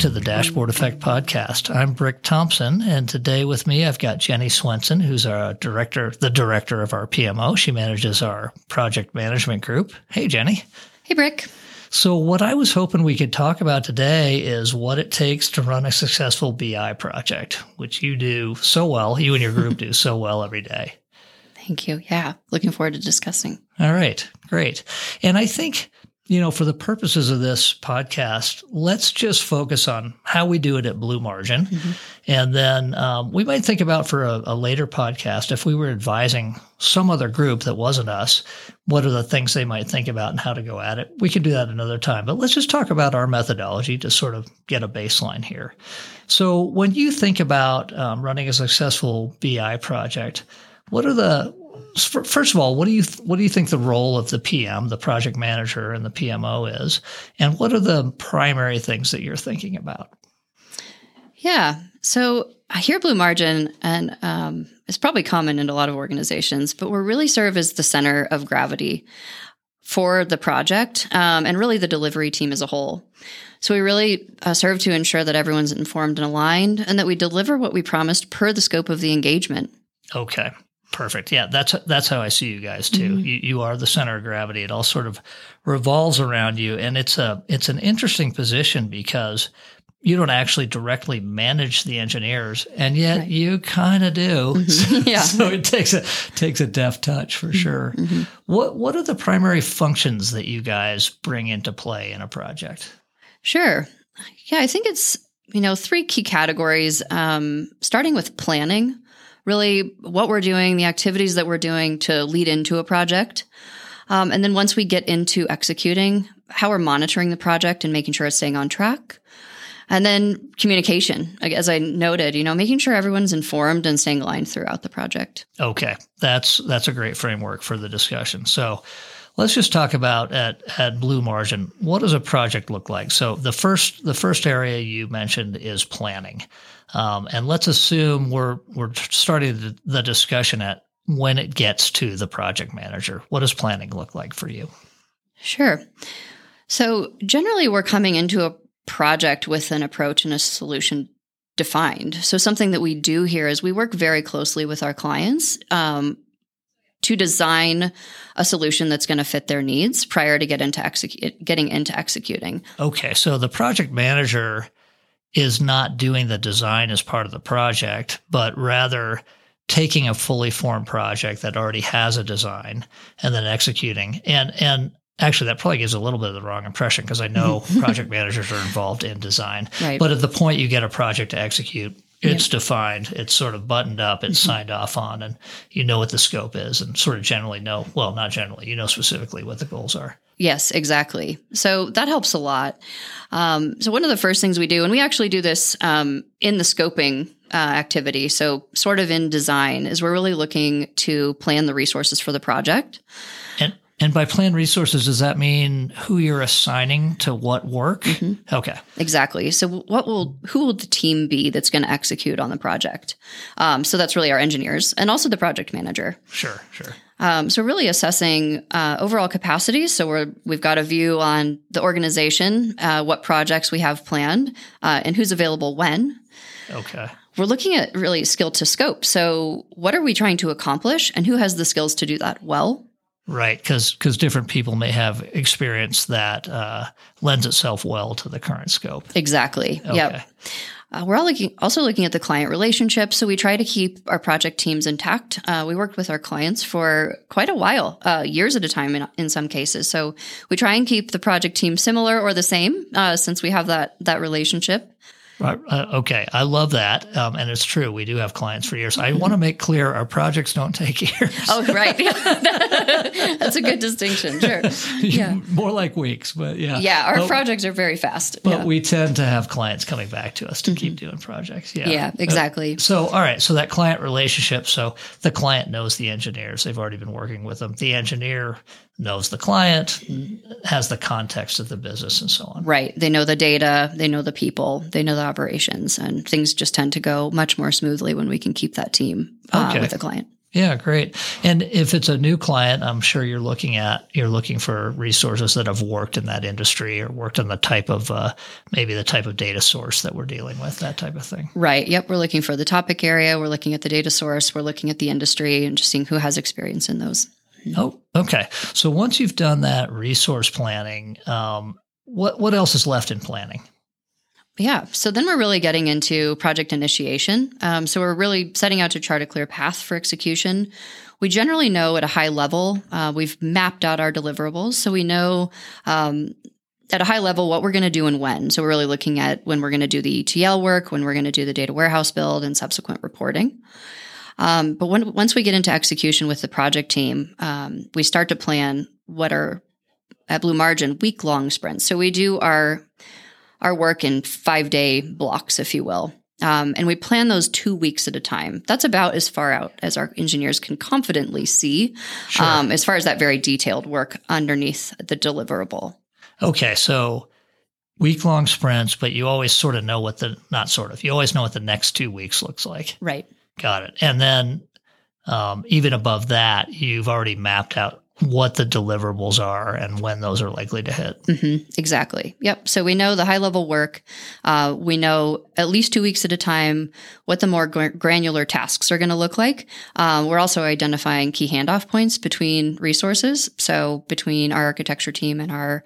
to the Dashboard Effect podcast. I'm Brick Thompson, and today with me I've got Jennie Swenson, who's our director, the director of our PMO. She manages our project management group. Hey, Jennie. Hey, Brick. So, what I was hoping we could talk about today is what it takes to run a successful BI project, which you do so well, you and your group do so well every day. Thank you. Yeah, looking forward to discussing. All right, great. And I think you know, for the purposes of this podcast, let's just focus on how we do it at Blue Margin. Mm-hmm. And then um, we might think about for a, a, later podcast, if we were advising some other group that wasn't us, what are the things they might think about and how to go at it? We can do that another time. But let's just talk about our methodology to sort of get a baseline here. So when you think about um, running a successful BI project, what are the first of all, what do you what do you think the role of the PM, the project manager, and the PMO is, and what are the primary things that you're thinking about? Yeah, so I here Blue Margin, and um, it's probably common in a lot of organizations, but we really serve as the center of gravity for the project um, and really the delivery team as a whole. So we really uh, serve to ensure that everyone's informed and aligned, and that we deliver what we promised per the scope of the engagement. Okay. Perfect. Yeah, that's that's how I see you guys too. Mm-hmm. You, you are the center of gravity. It all sort of revolves around you, and it's a it's an interesting position because you don't actually directly manage the engineers, and yet right. you kind of do. Mm-hmm. yeah. so it takes a takes a deft touch for mm-hmm. sure. Mm-hmm. What what are the primary functions that you guys bring into play in a project? Sure. Yeah, I think it's you know three key categories. Um, starting with planning really what we're doing, the activities that we're doing to lead into a project. Um, and then once we get into executing, how we're monitoring the project and making sure it's staying on track. And then communication, as I noted, you know, making sure everyone's informed and staying aligned throughout the project. Okay, that's that's a great framework for the discussion. So, let's just talk about at at Blue Margin. What does a project look like? So the first the first area you mentioned is planning. Um, and let's assume we're we're starting the discussion at when it gets to the project manager. What does planning look like for you? Sure. So generally, we're coming into a project with an approach and a solution defined. So something that we do here is we work very closely with our clients um, to design a solution that's going to fit their needs prior to get into execu- getting into executing. Okay, so the project manager is not doing the design as part of the project, but rather taking a fully formed project that already has a design and then executing. And and actually that probably gives a little bit of the wrong impression because I know project managers are involved in design. Right. But at the point you get a project to execute, it's yep. defined, it's sort of buttoned up, it's mm-hmm. signed off on, and you know what the scope is and sort of generally know, well, not generally, you know specifically what the goals are. Yes, exactly. So that helps a lot. Um, so one of the first things we do, and we actually do this um, in the scoping uh, activity, so sort of in design, is we're really looking to plan the resources for the project. And by plan resources, does that mean who you're assigning to what work? Mm-hmm. Okay, exactly. So what will who will the team be that's going to execute on the project? Um, so that's really our engineers and also the project manager. Sure, sure. Um, so really assessing uh, overall capacity. So we're we've got a view on the organization, uh, what projects we have planned, uh, and who's available when. Okay. We're looking at really skill to scope. So what are we trying to accomplish, and who has the skills to do that well? Right, because because different people may have experience that uh, lends itself well to the current scope. Exactly. Okay. Yep. Uh, we're all looking, also looking at the client relationship. So we try to keep our project teams intact. Uh, we worked with our clients for quite a while, uh, years at a time in, in some cases. So we try and keep the project team similar or the same uh, since we have that that relationship. Uh, okay, I love that, um, and it's true. We do have clients for years. I want to make clear our projects don't take years. Oh, right. That's a good distinction. Sure. Yeah. More like weeks, but yeah. Yeah, our but, projects are very fast. But yeah. we tend to have clients coming back to us to mm-hmm. keep doing projects. Yeah. Yeah, exactly. Uh, so, all right. So that client relationship. So the client knows the engineers. They've already been working with them. The engineer knows the client, has the context of the business, and so on. Right. They know the data, they know the people, they know the operations, and things just tend to go much more smoothly when we can keep that team uh, okay. with the client. Yeah, great. And if it's a new client, I'm sure you're looking at you're looking for resources that have worked in that industry or worked on the type of uh, maybe the type of data source that we're dealing with, that type of thing. Right. Yep. We're looking for the topic area. We're looking at the data source. We're looking at the industry and just seeing who has experience in those. Oh, okay. So once you've done that resource planning, um, what what else is left in planning? Yeah. So then we're really getting into project initiation. Um, so we're really setting out to chart a clear path for execution. We generally know at a high level, uh, we've mapped out our deliverables. So we know um, at a high level what we're going to do and when. So we're really looking at when we're going to do the ETL work, when we're going to do the data warehouse build, and subsequent reporting. Um, but when, once we get into execution with the project team, um, we start to plan what are at Blue Margin week long sprints. So we do our our work in five day blocks, if you will. Um, and we plan those two weeks at a time. That's about as far out as our engineers can confidently see, sure. um, as far as that very detailed work underneath the deliverable. Okay, so week long sprints, but you always sort of know what the not sort of you always know what the next two weeks looks like. Right. Got it. And then um, even above that, you've already mapped out what the deliverables are and when those are likely to hit. Mm-hmm, exactly. Yep. So we know the high level work. Uh, we know at least two weeks at a time what the more granular tasks are going to look like. Um, we're also identifying key handoff points between resources. So between our architecture team and our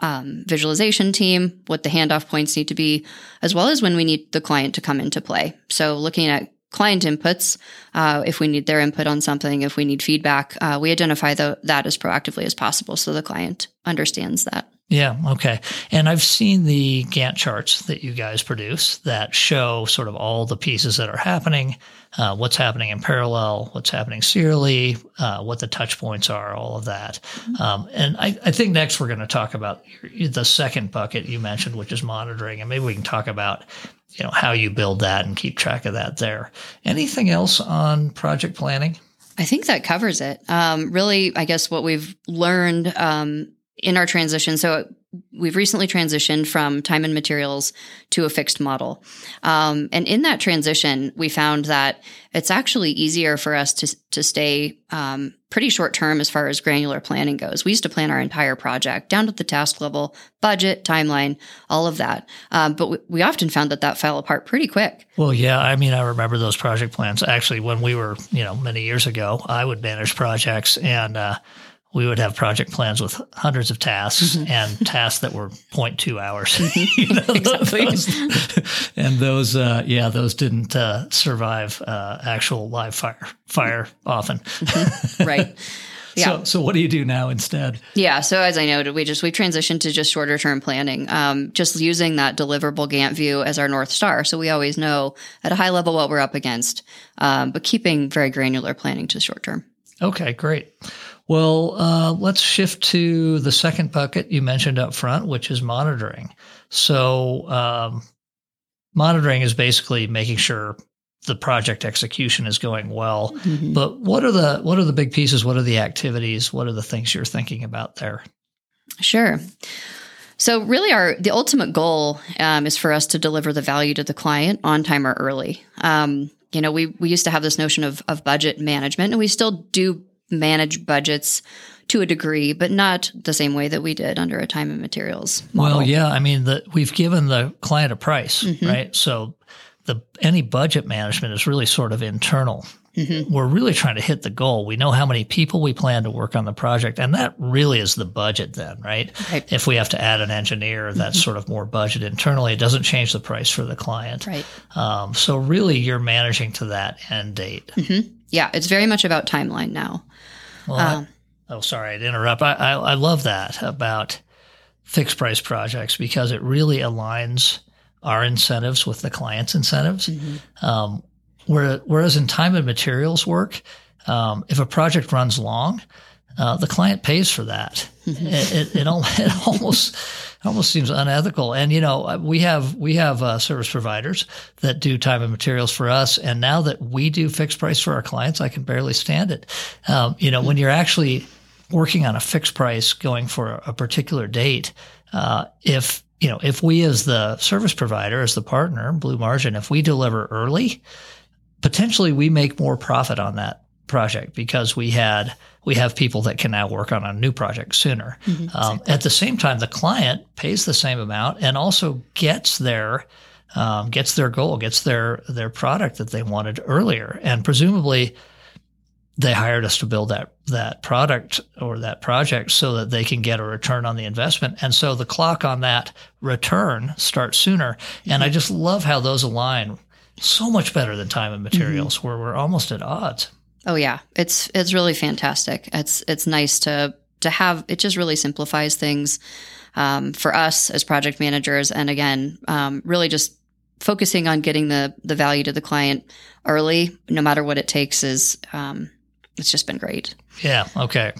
um, visualization team, what the handoff points need to be, as well as when we need the client to come into play. So looking at client inputs. Uh, if we need their input on something, if we need feedback, uh, we identify the, that as proactively as possible so the client understands that. Yeah. Okay. And I've seen the Gantt charts that you guys produce that show sort of all the pieces that are happening, uh, what's happening in parallel, what's happening serially, uh, what the touch points are, all of that. Mm-hmm. Um, and I, I, think next we're going to talk about the second bucket you mentioned, which is monitoring. And maybe we can talk about you know how you build that and keep track of that there. Anything else on project planning? I think that covers it. Um, really, I guess what we've learned um, in our transition. So we've recently transitioned from time and materials to a fixed model. Um, and in that transition, we found that it's actually easier for us to, to stay um, pretty short term as far as granular planning goes. We used to plan our entire project down to the task level, budget, timeline, all of that. Um, but we, we often found that that fell apart pretty quick. Well, yeah. I mean, I remember those project plans. Actually, when we were, you know, many years ago, I would manage projects and, uh, we would have project plans with hundreds of tasks mm-hmm. and tasks that were 0.2 hours. Mm-hmm. you know, exactly. Those, and those, uh, yeah, those didn't uh, survive uh, actual live fire fire often. Mm-hmm. Right. Yeah. So, so what do you do now instead? Yeah. So as I noted, we just we transitioned to just shorter term planning, um, just using that deliverable Gantt view as our north star. So we always know at a high level what we're up against, um, but keeping very granular planning to short term. Okay, great. Well, uh, let's shift to the second bucket you mentioned up front, which is monitoring. So, um, monitoring is basically making sure the project execution is going well. Mm-hmm. But what are the what are the big pieces? What are the activities? What are the things you're thinking about there? Sure. So really, our the ultimate goal um, is for us to deliver the value to the client on time or early. Um, you know, we we used to have this notion of of budget management, and we still do manage budgets to a degree, but not the same way that we did under a time and materials model. Well, yeah, I mean, the, we've given the client a price, mm-hmm. right? So the any budget management is really sort of internal. Mm-hmm. We're really trying to hit the goal. We know how many people we plan to work on the project, and that really is the budget then, right? right. If we have to add an engineer, that's mm-hmm. sort of more budget internally. It doesn't change the price for the client. Right. Um, so really, you're managing to that end date. Yeah, it's very much about timeline now. Well, um, I, oh, sorry to interrupt. I, I, I love that about fixed price projects because it really aligns our incentives with the client's incentives. Mm-hmm. Um, whereas in time and materials work, um, if a project runs long, uh, the client pays for that. Mm-hmm. It, it, it, it, almost almost seems unethical. And you know, we have we have uh, service providers that do time and materials for us, and now that we do fixed price for our clients, I can barely stand it. Um, you know, when you're actually working on a fixed price, going for a particular date, uh, if you know, if we as the service provider, as the partner, Blue Margin, if we deliver early, potentially we make more profit on that project because we had we have people that can now work on a new project sooner. Mm-hmm, um. At the same time, the client pays the same amount and also gets their um, gets their goal, gets their their product that they wanted earlier, and presumably they hired us to build that that product or that project so that they can get a return on the investment. And so the clock on that return starts sooner. And I mm-hmm. just love how those align so much better than time and materials mm-hmm. where we're almost at odds. Oh yeah. It's it's really fantastic. It's it's nice to to have it just really simplifies things um, for us as project managers and again um, really just focusing on getting the the value to the client early no matter what it takes is um, it's just been great. Yeah. Okay.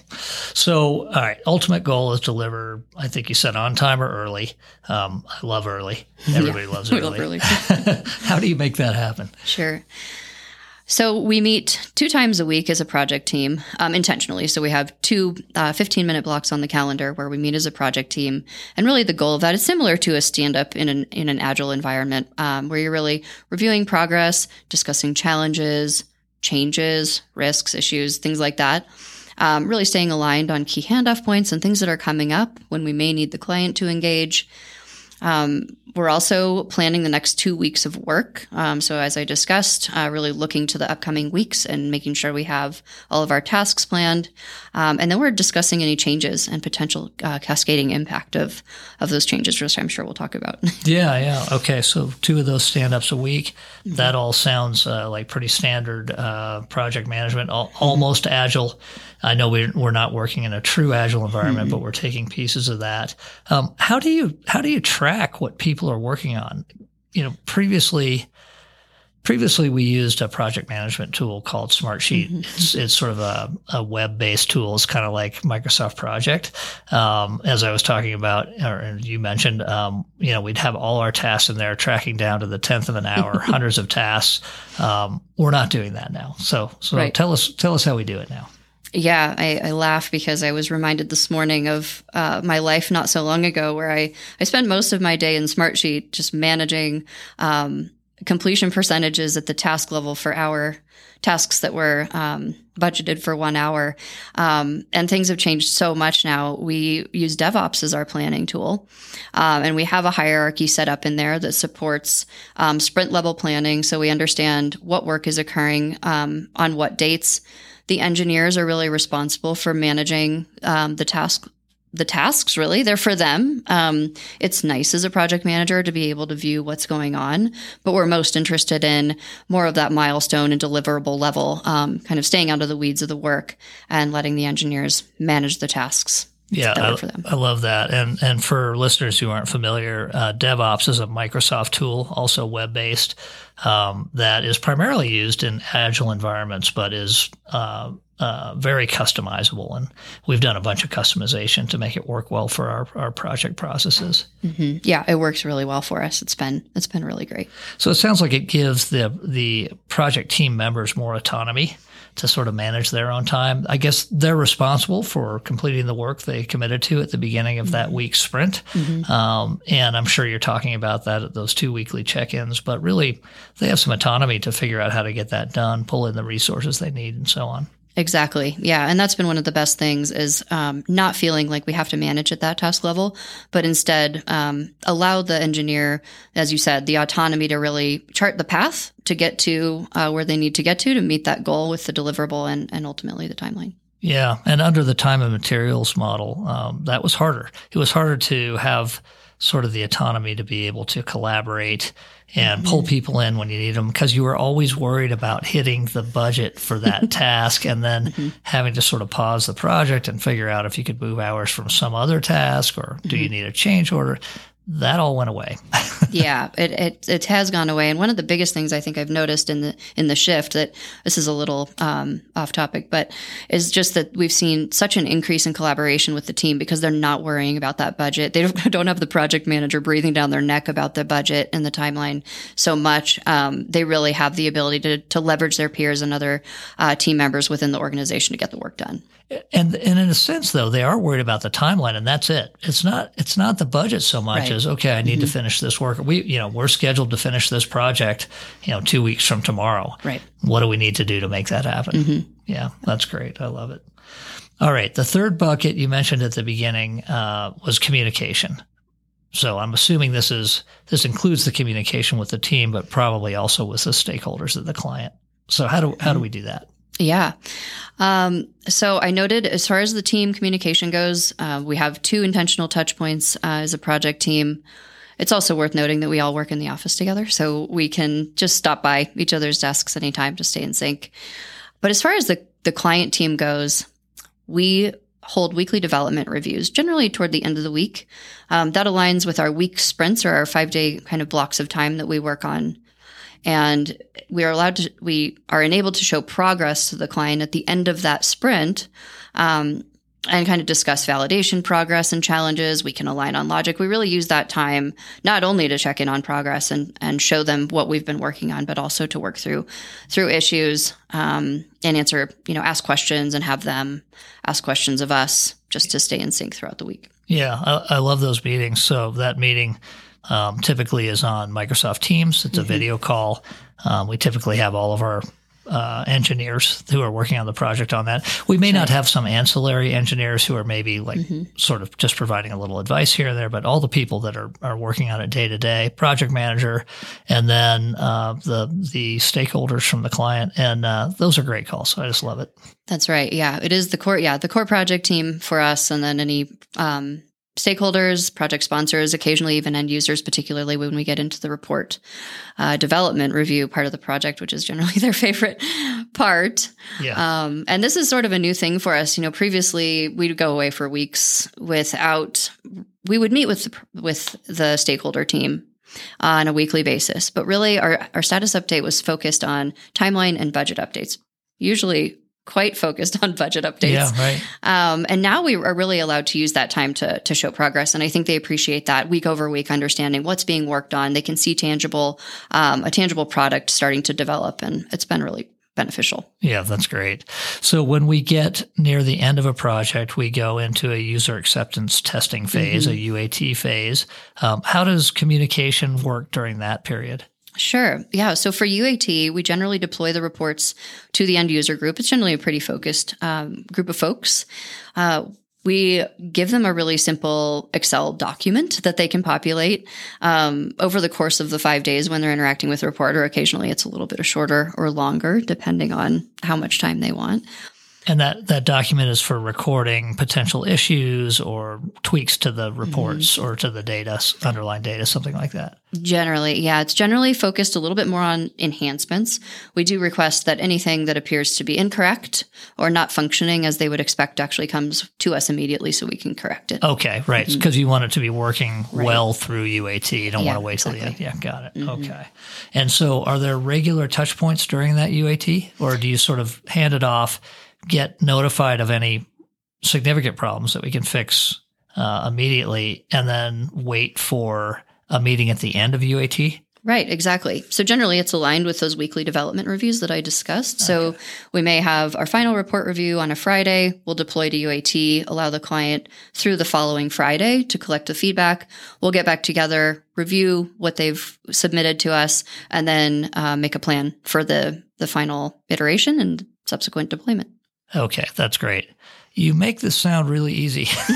So, all right. Ultimate goal is deliver. I think you said on time or early. Um, I love early. Everybody yeah, loves early. love early. How do you make that happen? Sure. So we meet two times a week as a project team um, intentionally. So we have two uh, 15 minute blocks on the calendar where we meet as a project team. And really the goal of that is similar to a stand up in an, in an agile environment um, where you're really reviewing progress, discussing challenges, changes, risks, issues, things like that. Um, really staying aligned on key handoff points and things that are coming up when we may need the client to engage. Um, we're also planning the next two weeks of work. Um, so, as I discussed, uh, really looking to the upcoming weeks and making sure we have all of our tasks planned. Um, and then we're discussing any changes and potential uh, cascading impact of of those changes, which I'm sure we'll talk about. yeah, yeah. Okay, so two of those stand ups a week. Mm-hmm. That all sounds uh, like pretty standard uh, project management, all, mm-hmm. almost agile. I know we're, we're not working in a true agile environment, mm-hmm. but we're taking pieces of that. Um, how do you how do you track what people are working on? You know, previously previously we used a project management tool called Smartsheet. Mm-hmm. It's, it's sort of a, a web-based tool. It's kind of like Microsoft Project. Um, as I was talking about, or you mentioned, um, you know, we'd have all our tasks in there tracking down to the tenth of an hour, hundreds of tasks. Um, we're not doing that now. So, so right. tell us, tell us how we do it now. Yeah, I, I, laugh because I was reminded this morning of uh, my life not so long ago, where I I spent most of my day in Smartsheet just managing um, completion percentages at the task level for our tasks that were um, budgeted for one hour. Um, and things have changed so much now. We use DevOps as our planning tool. Um, and we have a hierarchy set up in there that supports um, sprint level planning. So we understand what work is occurring um, on what dates. The engineers are really responsible for managing um, the task the tasks really. They're for them. Um, it's nice as a project manager to be able to view what's going on but we're most interested in more of that milestone and deliverable level um, kind of staying out of the weeds of the work and letting the engineers manage the tasks yeah, I, I, love that. And and for listeners who aren't familiar, uh, DevOps is a Microsoft tool, also web based, um, that is primarily used in agile environments, but is uh, uh, very customizable. And we've done a bunch of customization to make it work well for our, our project processes. Mm-hmm. Yeah, it works really well for us. It's been it's been really great. So it sounds like it gives the the project team members more autonomy to sort of manage their own time. I guess they're responsible for completing the work they committed to at the beginning of that mm-hmm. week's sprint. Mm-hmm. Um, and I'm sure you're talking about that at those two weekly check ins, but really they have some autonomy to figure out how to get that done, pull in the resources they need, and so on. Exactly. Yeah. And that's been one of the best things is um, not feeling like we have to manage at that task level, but instead um, allow the engineer, as you said, the autonomy to really chart the path to get to uh, where they need to get to to meet that goal with the deliverable and, and ultimately the timeline. Yeah. And under the time and materials model, um, that was harder. It was harder to have sort of the autonomy to be able to collaborate and pull mm-hmm. people in when you need them because you were always worried about hitting the budget for that task and then mm-hmm. having to sort of pause the project and figure out if you could move hours from some other task or do mm-hmm. you need a change order that all went away. yeah, it, it, it has gone away. And one of the biggest things I think I've noticed in the in the shift that this is a little um, off topic, but is just that we've seen such an increase in collaboration with the team because they're not worrying about that budget. They don't, don't have the project manager breathing down their neck about the budget and the timeline so much. Um, they really have the ability to to leverage their peers and other uh, team members within the organization to get the work done. And and in a sense, though, they are worried about the timeline, and that's it. It's not it's not the budget so much Right. As okay, I need to mm-hmm. finish this work. We you know we're scheduled to finish this project, you know, two weeks from tomorrow. Right. What do we need to do to make that happen? Mm-hmm. Yeah, that's great. I love it. All right, the third bucket you mentioned at the beginning uh, was communication. So I'm assuming this is this includes the communication with the team, but probably also with the stakeholders of the client. So how do how do mm-hmm. we do that? Yeah. Um, so I noted as far as the team communication goes, uh, we have two intentional touch points uh, as a project team. It's also worth noting that we all work in the office together, so we can just stop by each other's desks anytime to stay in sync. But as far as the, the client team goes, we hold weekly development reviews, generally toward the end of the week. Um, that aligns with our week sprints or our five day kind of blocks of time that we work on and we are allowed to we are enabled to show progress to the client at the end of that sprint um, and kind of discuss validation progress and challenges. We can align on logic. We really use that time not only to check in on progress and and show them what we've been working on but also to work through through issues um, and answer you know ask questions and have them ask questions of us just to stay in sync throughout the week. Yeah, I, I love those meetings. So that meeting um, typically is on Microsoft Teams. It's a video call. Um, we typically have all of our uh, engineers who are working on the project on that. We may not have some ancillary engineers who are maybe like sort of just providing a little advice here and there, but all the people that are, are working on it day to day, project manager, and then uh, the the stakeholders from the client, and uh, those are great calls. I just love it. That's right. Yeah, it is the core. Yeah, the core project team for us, and then any um, stakeholders, project sponsors, occasionally even end users, particularly when we get into the report uh, development review part of the project, which is generally their favorite part. Yeah, Um, and this is sort of a new thing for us. You know, previously we'd go away for weeks without. We would meet with the, with the stakeholder team on a weekly basis, but really our our status update was focused on timeline and budget updates. Usually. Quite focused on budget updates. yeah, right. Um, and now we are really allowed to use that time to to show progress, and I think they appreciate that week over week, understanding what's being worked on. They can see tangible, um, a tangible product starting to develop, and it's been really beneficial. Yeah, that's great. So when we get near the end of a project, we go into a user acceptance testing phase, a UAT phase. Um, how does communication work during that period? Sure. Yeah. So for UAT, we generally deploy the reports to the end user group. It's generally a pretty focused um, group of folks. Uh, we give them a really simple Excel document that they can populate um, over the course of the five days when they're interacting with the report, or occasionally it's a little bit shorter or longer, depending on how much time they want. And that, that document is for recording potential issues or tweaks to the mm-hmm. reports or to the data, underlying data, something like that. Generally, yeah, it's generally focused a little bit more on enhancements. We do request that anything that appears to be incorrect or not functioning as they would expect actually comes to us immediately so we can correct it. Okay, right. Because mm-hmm. you want it to be working well through UAT. You don't Yeah, want to wait till the end. Yeah, got it. Mm-hmm. Okay. And so are there regular touch points during that UAT or do you sort of hand it off, get notified of any significant problems that we can fix uh, immediately, and then wait for a meeting at the end of UAT? Right, exactly. So generally it's aligned with those weekly development reviews that I discussed. So we may have our final report review on a Friday. We'll deploy to UAT, allow the client through the following Friday to collect the feedback. We'll get back together, review what they've submitted to us, and then uh, make a plan for the, the final iteration and subsequent deployment. Okay, that's great. You make this sound really easy. sure.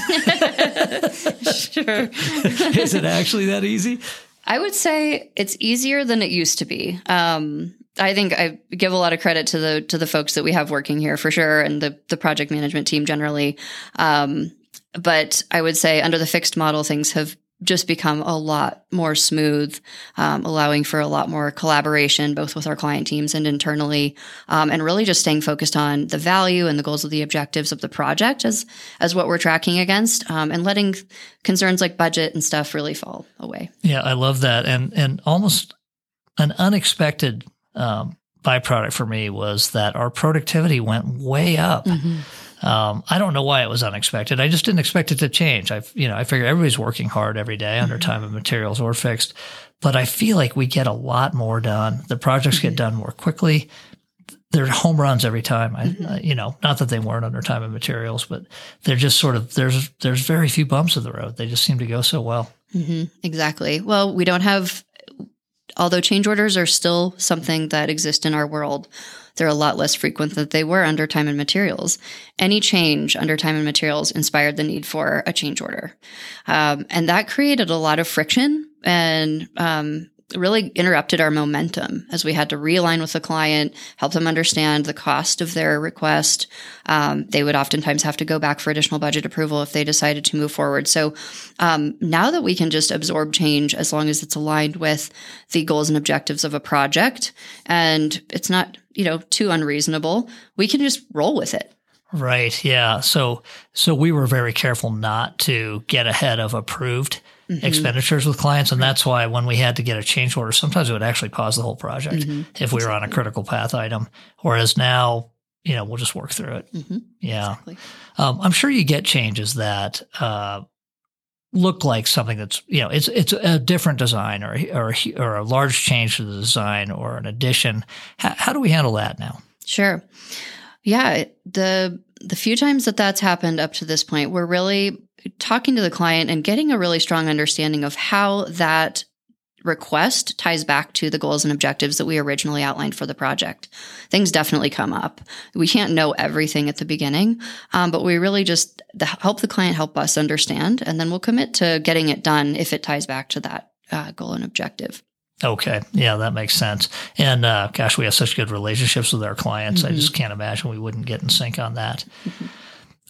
Is it actually that easy? I would say it's easier than it used to be. Um, I think I give a lot of credit to the to the folks that we have working here for sure, and the the project management team generally. Um, but I would say under the fixed model, things have just become a lot more smooth, um, allowing for a lot more collaboration, both with our client teams and internally, um, and really just staying focused on the value and the goals of the objectives of the project as as what we're tracking against, um, and letting concerns like budget and stuff really fall away. Yeah, I love that, and and almost an unexpected um, byproduct for me was that our productivity went way up. Um, I don't know why it was unexpected. I just didn't expect it to change. I, you know, I figure everybody's working hard every day under time and materials or fixed, but I feel like we get a lot more done. The projects get done more quickly. they're home runs every time. I, uh, you know, not that they weren't under time and materials, but they're just sort of there's there's very few bumps in the road. They just seem to go so well. hmm Exactly. Well, we don't have, although change orders are still something that exist in our world, they're a lot less frequent than they were under time and materials. Any change under time and materials inspired the need for a change order. Um, and that created a lot of friction and um, really interrupted our momentum as we had to realign with the client, help them understand the cost of their request. Um, they would oftentimes have to go back for additional budget approval if they decided to move forward. So um, now that we can just absorb change as long as it's aligned with the goals and objectives of a project and it's not, you know, too unreasonable, we can just roll with it. Right. Yeah. So so we were very careful not to get ahead of approved Mm-hmm. expenditures with clients, and that's why when we had to get a change order, sometimes it would actually pause the whole project Mm-hmm. if we were on a critical path item. Whereas now, you know, we'll just work through it. Mhm. Yeah. Exactly. Um, I'm sure you get changes that uh, look like something that's you know it's it's a different design or or or a large change to the design or an addition. How, how do we handle that now? Sure. Yeah, the the few times that that's happened up to this point, we're really talking to the client and getting a really strong understanding of how that request ties back to the goals and objectives that we originally outlined for the project. Things definitely come up. We can't know everything at the beginning, um, but we really just help the client help us understand, and then we'll commit to getting it done if it ties back to that uh, goal and objective. Okay. Yeah, that makes sense. And uh, gosh, we have such good relationships with our clients. I just can't imagine we wouldn't get in sync on that.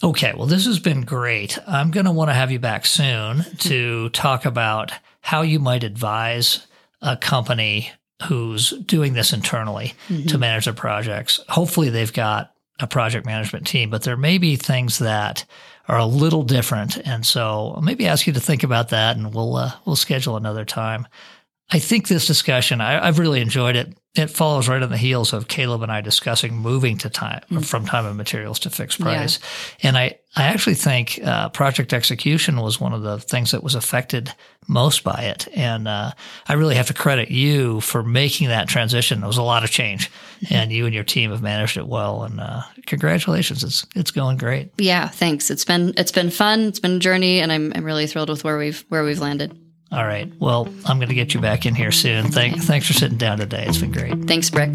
Okay. Well, this has been great. I'm going to want to have you back soon to talk about how you might advise a company who's doing this internally to manage their projects. Hopefully, they've got a project management team, but there may be things that are a little different. And so I'll maybe ask you to think about that and we'll, uh, we'll schedule another time. I think this discussion, I, I've really enjoyed it. It follows right on the heels of Caleb and I discussing moving to time from time and materials to fixed price. And I, I actually think uh, project execution was one of the things that was affected most by it. And uh, I really have to credit you for making that transition. It was a lot of change, and you and your team have managed it well. And uh, congratulations, it's it's going great. Yeah, thanks. It's been it's been fun. It's been a journey, and I'm I'm really thrilled with where we've where we've landed. All right. Well, I'm going to get you back in here soon. Thank, thanks for sitting down today. It's been great. Thanks, Brick.